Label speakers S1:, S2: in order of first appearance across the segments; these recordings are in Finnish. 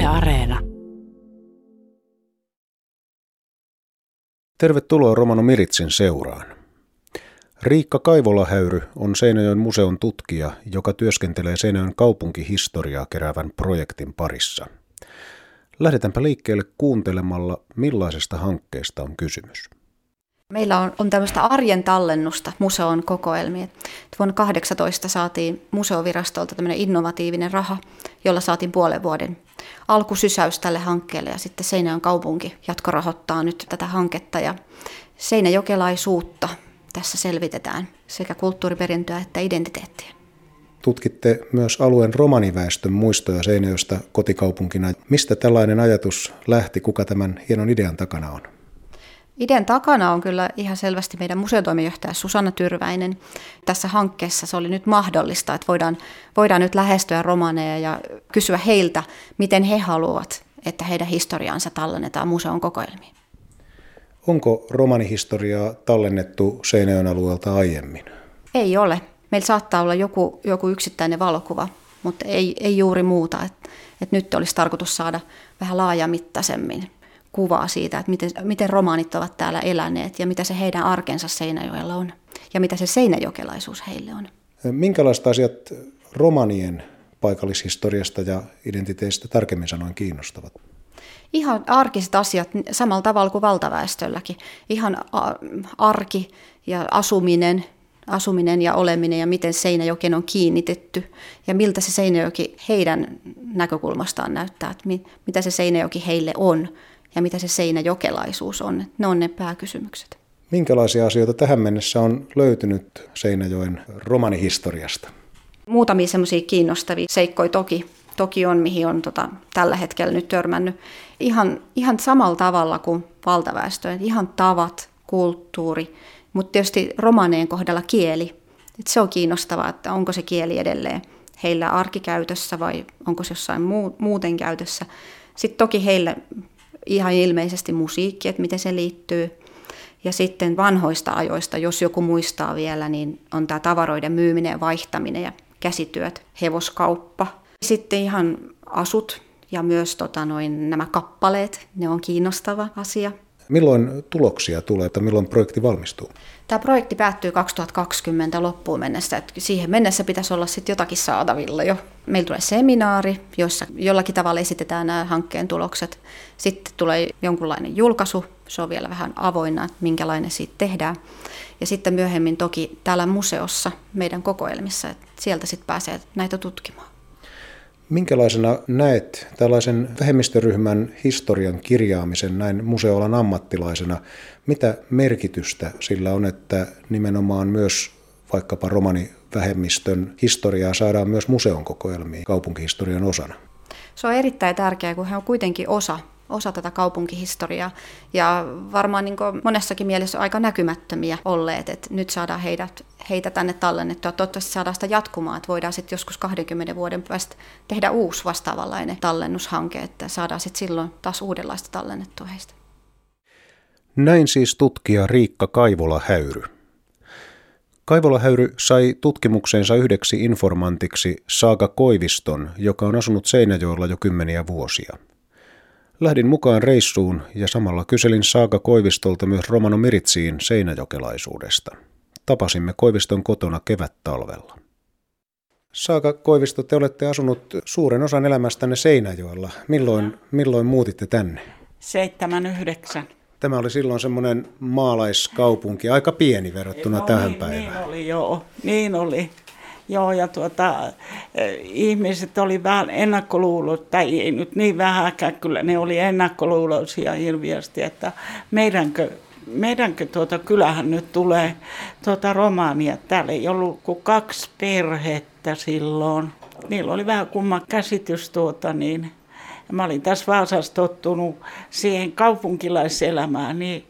S1: Yle Areena.
S2: Tervetuloa Romano Miritsin seuraan. Riikka Kaivolahäyry on Seinäjoen museon tutkija, joka työskentelee Seinäjoen kaupunkihistoriaa keräävän projektin parissa. Lähdetäänpä liikkeelle kuuntelemalla, millaisesta hankkeesta on kysymys.
S3: Meillä on, on tämmöistä arjen tallennusta museon kokoelmia. Vuonna 2018 saatiin museovirastolta tämmöinen innovatiivinen raha, jolla saatiin puolen vuoden alkusysäys tälle hankkeelle ja sitten Seinäjoen kaupunki jatkorahoittaa nyt tätä hanketta ja seinäjokelaisuutta tässä selvitetään sekä kulttuuriperintöä että identiteettiä.
S2: Tutkitte myös alueen romaniväestön muistoja Seinäjoesta kotikaupunkina. Mistä tällainen ajatus lähti? Kuka tämän hienon idean takana on?
S3: Idean takana on kyllä ihan selvästi meidän museotoimijohtaja Susanna Tyrväinen. Tässä hankkeessa se oli nyt mahdollista, että voidaan, voidaan nyt lähestyä romaneja ja kysyä heiltä, miten he haluavat, että heidän historiaansa tallennetaan museon kokoelmiin.
S2: Onko romanihistoriaa tallennettu Seinäjoen alueelta aiemmin?
S3: Ei ole. Meillä saattaa olla joku, joku yksittäinen valokuva, mutta ei, ei juuri muuta. Et, et nyt olisi tarkoitus saada vähän laajamittaisemmin kuvaa siitä, että miten, miten romaanit ovat täällä eläneet ja mitä se heidän arkensa Seinäjoella on ja mitä se seinäjokelaisuus heille on.
S2: Minkälaista asiat romanien paikallishistoriasta ja identiteetistä tarkemmin sanoen kiinnostavat?
S3: Ihan arkiset asiat samalla tavalla kuin valtaväestölläkin. Ihan arki ja asuminen, asuminen ja oleminen ja miten Seinäjoki on kiinnitetty ja miltä se Seinäjoki heidän näkökulmastaan näyttää, että mitä se Seinäjoki heille on ja mitä se seinäjokelaisuus on. Ne on ne pääkysymykset.
S2: Minkälaisia asioita tähän mennessä on löytynyt Seinäjoen romanihistoriasta?
S3: Muutamia semmoisia kiinnostavia seikkoja toki, toki on, mihin on tota, tällä hetkellä nyt törmännyt. Ihan, ihan samalla tavalla kuin valtaväestö, ihan tavat, kulttuuri, mutta tietysti romaneen kohdalla kieli. Et se on kiinnostavaa, että onko se kieli edelleen heillä arkikäytössä vai onko se jossain muu, muuten käytössä. Sitten toki heille ihan ilmeisesti musiikki, että miten se liittyy. Ja sitten vanhoista ajoista, jos joku muistaa vielä, niin on tämä tavaroiden myyminen ja vaihtaminen ja käsityöt, hevoskauppa. Sitten ihan asut ja myös tota, noin, nämä kappaleet, ne on kiinnostava asia.
S2: Milloin tuloksia tulee, että milloin projekti valmistuu?
S3: Tämä projekti päättyy 2020 loppuun mennessä. Että siihen mennessä pitäisi olla sitten jotakin saatavilla jo. Meillä tulee seminaari, jossa jollakin tavalla esitetään nämä hankkeen tulokset. Sitten tulee jonkunlainen julkaisu, se on vielä vähän avoinna, että minkälainen siitä tehdään. Ja sitten myöhemmin toki täällä museossa meidän kokoelmissa, että sieltä sitten pääsee näitä tutkimaan.
S2: Minkälaisena näet tällaisen vähemmistöryhmän historian kirjaamisen näin museoalan ammattilaisena? Mitä merkitystä sillä on, että nimenomaan myös vaikkapa romanivähemmistön historiaa saadaan myös museon kokoelmiin kaupunkihistorian osana?
S3: Se on erittäin tärkeää, kun he on kuitenkin osa osa tätä kaupunkihistoriaa ja varmaan niin monessakin mielessä aika näkymättömiä olleet, että nyt saadaan heidät, heitä tänne tallennettua. Toivottavasti saadaan sitä jatkumaan, että voidaan sitten joskus 20 vuoden päästä tehdä uusi vastaavanlainen tallennushanke, että saadaan sitten silloin taas uudenlaista tallennettua heistä.
S2: Näin siis tutkija Riikka Kaivola-Häyry. Kaivola-Häyry sai tutkimukseensa yhdeksi informantiksi Saaga Koiviston, joka on asunut Seinäjoella jo kymmeniä vuosia. Lähdin mukaan reissuun ja samalla kyselin Saaga Koivistolta myös Romano Miritsiin seinäjokelaisuudesta. Tapasimme Koiviston kotona kevät-talvella. Saaka Koivisto, te olette asunut suuren osan elämästänne Seinäjoella. Milloin, milloin muutitte tänne?
S4: 79.
S2: Tämä oli silloin semmoinen maalaiskaupunki, aika pieni verrattuna
S4: no,
S2: tähän
S4: niin,
S2: päivään.
S4: Niin oli, joo. Niin oli. Joo, ja tuota, ihmiset oli vähän ennakkoluulot, tai ei nyt niin vähäkään, kyllä ne oli ennakkoluuloisia hirviästi, että meidänkö, meidänkö tuota, kylähän nyt tulee tuota romaania. Täällä ei ollut kuin kaksi perhettä silloin. Niillä oli vähän kumma käsitys tuota, niin mä olin tässä Vaasassa tottunut siihen kaupunkilaiselämään, niin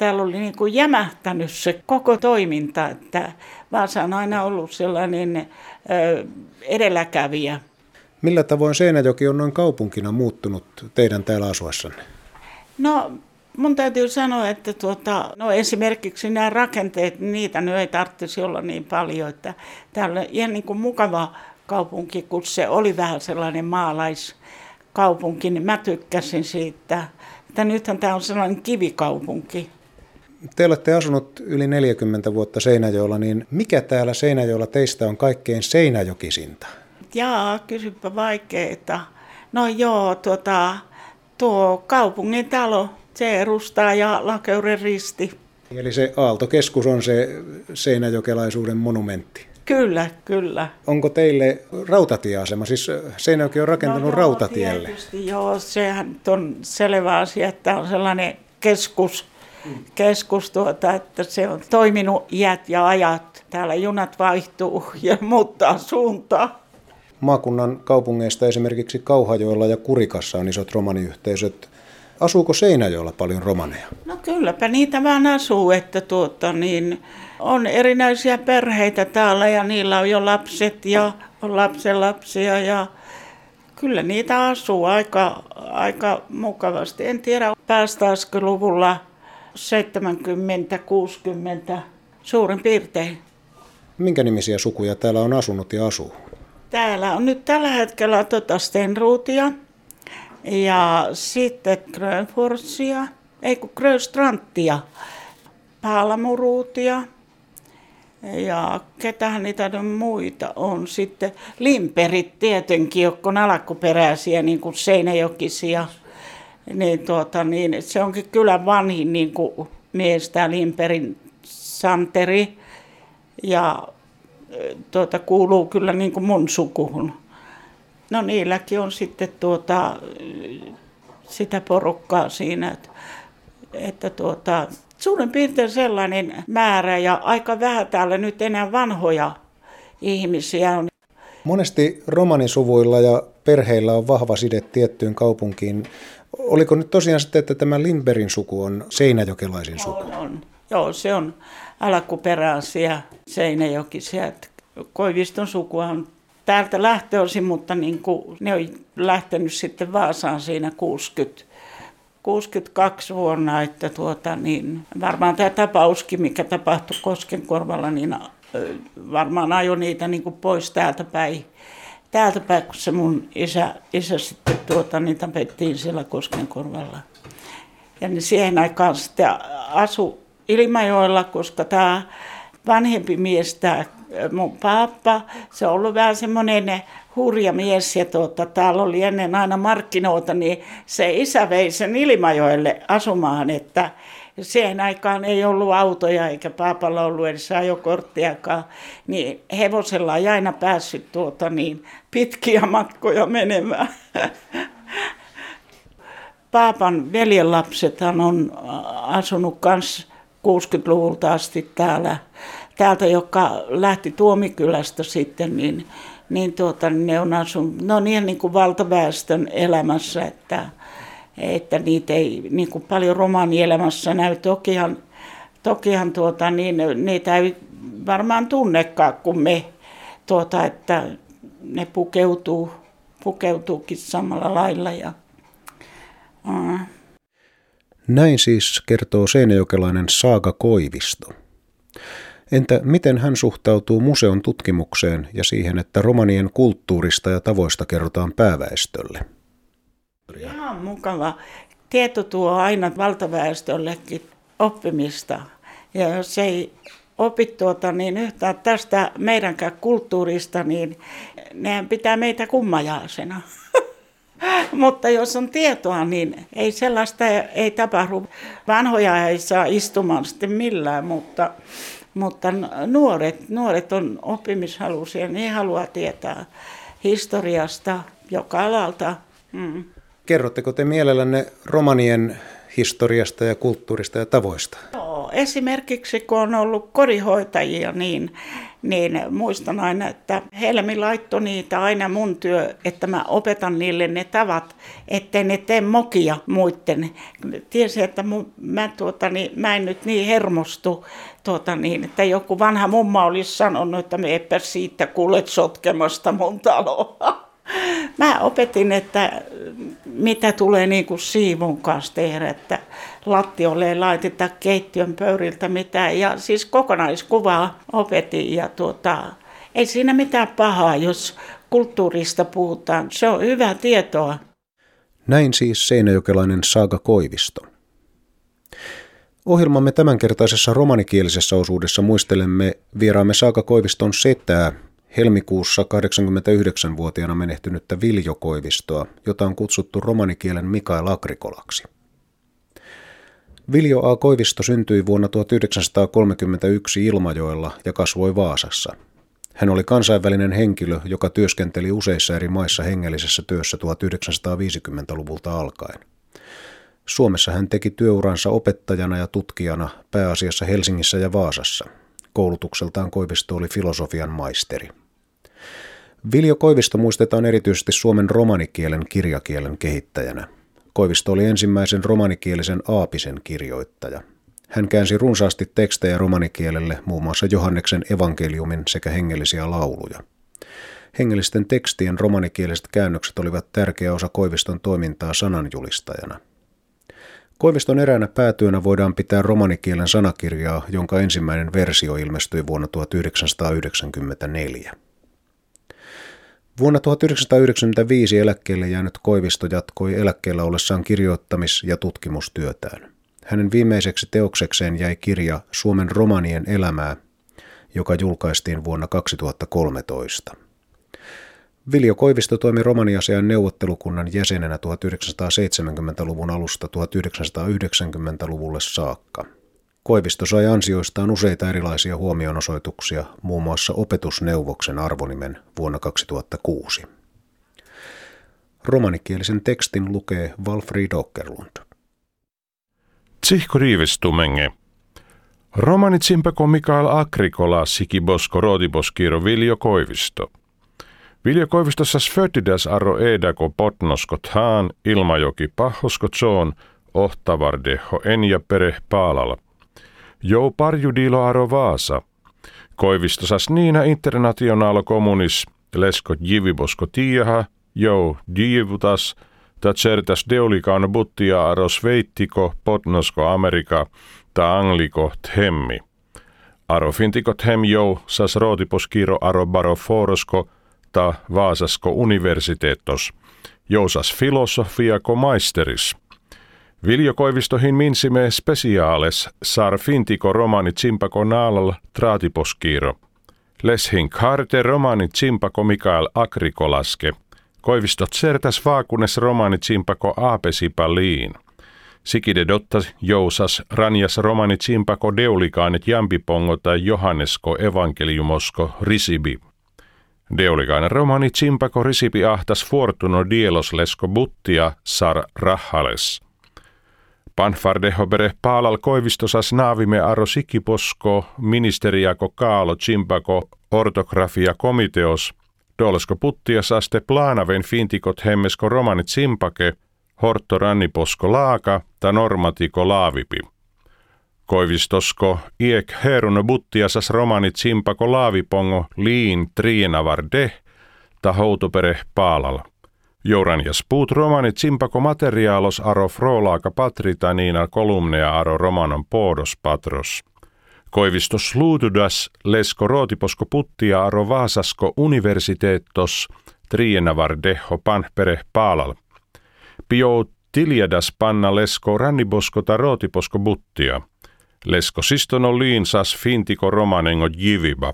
S4: täällä oli niin kuin jämähtänyt se koko toiminta, että Vaasa on aina ollut sellainen ö, edelläkävijä.
S2: Millä tavoin Seinäjoki on noin kaupunkina muuttunut teidän täällä asuessanne?
S4: No mun täytyy sanoa, että tuota, no esimerkiksi nämä rakenteet, niitä nyt ei tarvitsisi olla niin paljon, että täällä on ihan niin kuin mukava kaupunki, kun se oli vähän sellainen maalais kaupunki, niin mä tykkäsin siitä. Että nythän tämä on sellainen kivikaupunki.
S2: Te olette asunut yli 40 vuotta Seinäjoella, niin mikä täällä Seinäjoella teistä on kaikkein seinäjokisinta?
S4: Jaa, kysypä vaikeeta. No joo, tuota, tuo kaupungin talo, se edustaa ja Lakeuden risti.
S2: Eli se Aaltokeskus on se seinäjokelaisuuden monumentti.
S4: Kyllä, kyllä.
S2: Onko teille rautatieasema? Siis Seinäjoki on rakentunut no, joo, rautatielle.
S4: Tietysti, joo, sehän on selvä asia, että on sellainen keskus, keskus tuota, että se on toiminut iät ja ajat. Täällä junat vaihtuu ja muuttaa suuntaa.
S2: Maakunnan kaupungeista esimerkiksi Kauhajoella ja Kurikassa on isot romaniyhteisöt. Asuuko Seinäjoella paljon romaneja?
S4: No kylläpä niitä vaan asuu, että tuota, niin, on erinäisiä perheitä täällä ja niillä on jo lapset ja on lapsenlapsia ja kyllä niitä asuu aika, aika mukavasti. En tiedä, päästäisikö luvulla 70-60 suurin piirtein.
S2: Minkä nimisiä sukuja täällä on asunut ja asuu?
S4: Täällä on nyt tällä hetkellä tota Stenruutia ja sitten Grönforsia, ei kun Grönstranttia, Paalamuruutia ja ketähän niitä muita on sitten. Limperit tietenkin, jotka on alkuperäisiä niin kuin Seinäjokisia. Niin, tuota, niin, se onkin kyllä vanhin niin kuin mies, tämä Limperin Santeri. Ja tuota, kuuluu kyllä niin kuin mun sukuhun. No niilläkin on sitten tuota, sitä porukkaa siinä, että, että tuota, suurin piirtein sellainen määrä ja aika vähän täällä nyt enää vanhoja ihmisiä on.
S2: Monesti romanisuvuilla ja perheillä on vahva side tiettyyn kaupunkiin. Oliko nyt tosiaan sitten, että tämä Limberin suku on seinäjokelaisin suku?
S4: On, on. Joo, se on alkuperäisiä seinäjokisia. Koiviston sukua on täältä lähtöosin, mutta niin kuin ne on lähtenyt sitten Vaasaan siinä 60 62 vuonna, että tuota, niin varmaan tämä tapauskin, mikä tapahtui Koskenkorvalla, niin varmaan ajoi niitä niin kuin pois täältä päin. Täältä päin, kun se mun isä, isä sitten tuota, niin tapettiin siellä Koskenkorvalla. Ja niin siihen aikaan sitten asu Ilmajoella, koska tämä vanhempi mies, tämä mun pappa, se on ollut vähän semmoinen hurja mies ja tuota, täällä oli ennen aina markkinoita, niin se isä vei sen Ilmajoelle asumaan, että siihen aikaan ei ollut autoja eikä paapalla ollut edes ajokorttiakaan, niin hevosella ei aina päässyt tuota niin pitkiä matkoja menemään. Paapan veljenlapsethan on asunut kanssa 60-luvulta asti täällä, täältä, joka lähti Tuomikylästä sitten, niin, niin tuota, ne on asunut, no niin, niin kuin valtaväestön elämässä, että, että niitä ei niin kuin paljon romaanielämässä näy. Tokihan, tokihan tuota, niin, niitä ei varmaan tunnekaan kuin me, tuota, että ne pukeutuu, pukeutuukin samalla lailla. Ja,
S2: uh. Näin siis kertoo seinäjokelainen Saaga Koivisto. Entä miten hän suhtautuu museon tutkimukseen ja siihen, että romanien kulttuurista ja tavoista kerrotaan pääväestölle?
S4: Ihan mukava. Tieto tuo aina valtaväestöllekin oppimista. Ja jos ei opi tuota, niin yhtään tästä meidänkään kulttuurista, niin nehän pitää meitä kummajaisena. Mutta jos on tietoa, niin ei sellaista ei tapahdu. Vanhoja ei saa istumaan sitten millään, mutta, mutta nuoret, nuoret on oppimishaluisia, ne haluaa tietää historiasta joka alalta. Mm.
S2: Kerrotteko te mielellänne romanien historiasta ja kulttuurista ja tavoista?
S4: Joo, esimerkiksi kun on ollut korihoitajia, niin niin muistan aina, että Helmi laittoi niitä aina mun työ, että mä opetan niille ne tavat, ettei ne tee mokia muiden. Tiesi, että mun, mä, tuota, niin, mä en nyt niin hermostu, tuota, niin, että joku vanha mumma olisi sanonut, että me epä siitä kuulet sotkemasta mun taloa. Mä opetin, että mitä tulee niin kuin siivun kanssa tehdä, että lattiolle ei laiteta keittiön pöyriltä mitään. Ja siis kokonaiskuvaa opetin ja tuota, ei siinä mitään pahaa, jos kulttuurista puhutaan. Se on hyvä tietoa.
S2: Näin siis seinäjokelainen Saaga Koivisto. Ohjelmamme tämänkertaisessa romanikielisessä osuudessa muistelemme vieraamme Saaga Koiviston setää, helmikuussa 89-vuotiaana menehtynyttä Viljo Koivistoa, jota on kutsuttu romanikielen Mikael Agrikolaksi. Viljo A. Koivisto syntyi vuonna 1931 Ilmajoella ja kasvoi Vaasassa. Hän oli kansainvälinen henkilö, joka työskenteli useissa eri maissa hengellisessä työssä 1950-luvulta alkaen. Suomessa hän teki työuransa opettajana ja tutkijana pääasiassa Helsingissä ja Vaasassa. Koulutukseltaan Koivisto oli filosofian maisteri. Viljo Koivisto muistetaan erityisesti Suomen romanikielen kirjakielen kehittäjänä. Koivisto oli ensimmäisen romanikielisen aapisen kirjoittaja. Hän käänsi runsaasti tekstejä romanikielelle, muun muassa Johanneksen evankeliumin sekä hengellisiä lauluja. Hengellisten tekstien romanikieliset käännökset olivat tärkeä osa Koiviston toimintaa sananjulistajana. Koiviston eräänä päätyönä voidaan pitää romanikielen sanakirjaa, jonka ensimmäinen versio ilmestyi vuonna 1994. Vuonna 1995 eläkkeelle jäänyt Koivisto jatkoi eläkkeellä ollessaan kirjoittamis- ja tutkimustyötään. Hänen viimeiseksi teoksekseen jäi kirja Suomen romanien elämää, joka julkaistiin vuonna 2013. Viljo Koivisto toimi romaniasian neuvottelukunnan jäsenenä 1970-luvun alusta 1990-luvulle saakka. Koivisto sai ansioistaan useita erilaisia huomionosoituksia, muun muassa opetusneuvoksen arvonimen vuonna 2006. Romanikielisen tekstin lukee Walfried Ockerlund.
S1: Tsihko riivestumenge. Romanitsimpako Mikael Agrikola sikibosko roodiboskiro Viljo Koivisto. Viljo Koivistossas fötidas arro edako potnoskot haan ilmajoki pahoskot soon ohtavardeho enja pere paalala – Jo parjudilo aro Vaasa. Koivistosas niina internationaalo kommunis lesko jivibosko tiaha, jo diivutas, ta certas deulikaan buttia aro sveittiko potnosko Amerika, ta angliko themmi. Aro fintiko them jo sas rootiposkiro aro baro forosko, ta Vaasasko universiteettos. Jousas filosofiako maisteris. Viljo Koivistohin minsime speciales sar fintiko romani tsimpako naalal traatiposkiiro. Leshin karte romani tsimpako Mikael Agrikolaske. Koivistot sertas vaakunes romani tsimpako aapesipaliin. Sikide dottas jousas ranjas romani tsimpako deulikaanet jampipongo tai Johannesko evankeliumosko risibi. Deulikainen romani tsimpako risipi ahtas fortuno dieloslesko buttia sar rahales. Panfardeho bere paalal koivistosas naavime aro sikiposko ministeriako kaalo chimpako ortografia komiteos dolsko puttia saste plaanaven fintikot hemmesko romanit simpake hortto ranniposko laaka ta normatiko laavipi. Koivistosko iek herun buttiasas romanit simpako laavipongo liin triinavar de ta houtopere paalal. Jouran ja spuut romanit simpako materiaalos aro frolaaka patritaniina kolumnea aro romanon poodos patros. Koivistos luutudas lesko rootiposko puttia aro vaasasko universiteettos trienavar deho panpere paalal. Pio tiljadas panna lesko rannibosko ta rootiposko buttia. Lesko sistono liinsas fintiko romanengo jiviba.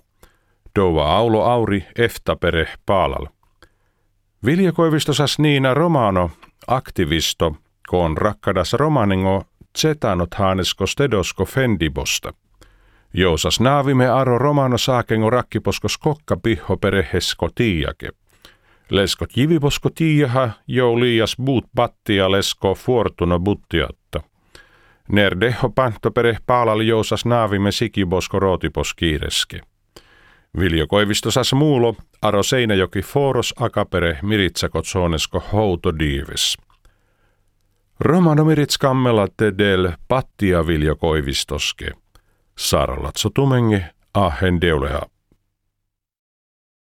S1: Dova aulo auri eftapere paalal. Viljakoivistosas Niina Romano, aktivisto, koon rakkadas romaningo zetanot haanesko stedosko fendibosta. Jousas naavime aro romano saakengo rakkiposko skokka piho perehesko tiiake. Leskot jiviposko tiiaha, jo liias buut battia lesko fortuno buttiatta. Nerdeho pantto pere paalal jousas naavime sikibosko rootipos kiireske. Viljo Koivistosas muulo, Aro Seinäjoki Foros Akapere Miritsakot Sonesko Houto Diives. Romano Miritskammela del Pattia Viljo Koivistoske. Saralatso Tumenge Ahen Deuleha.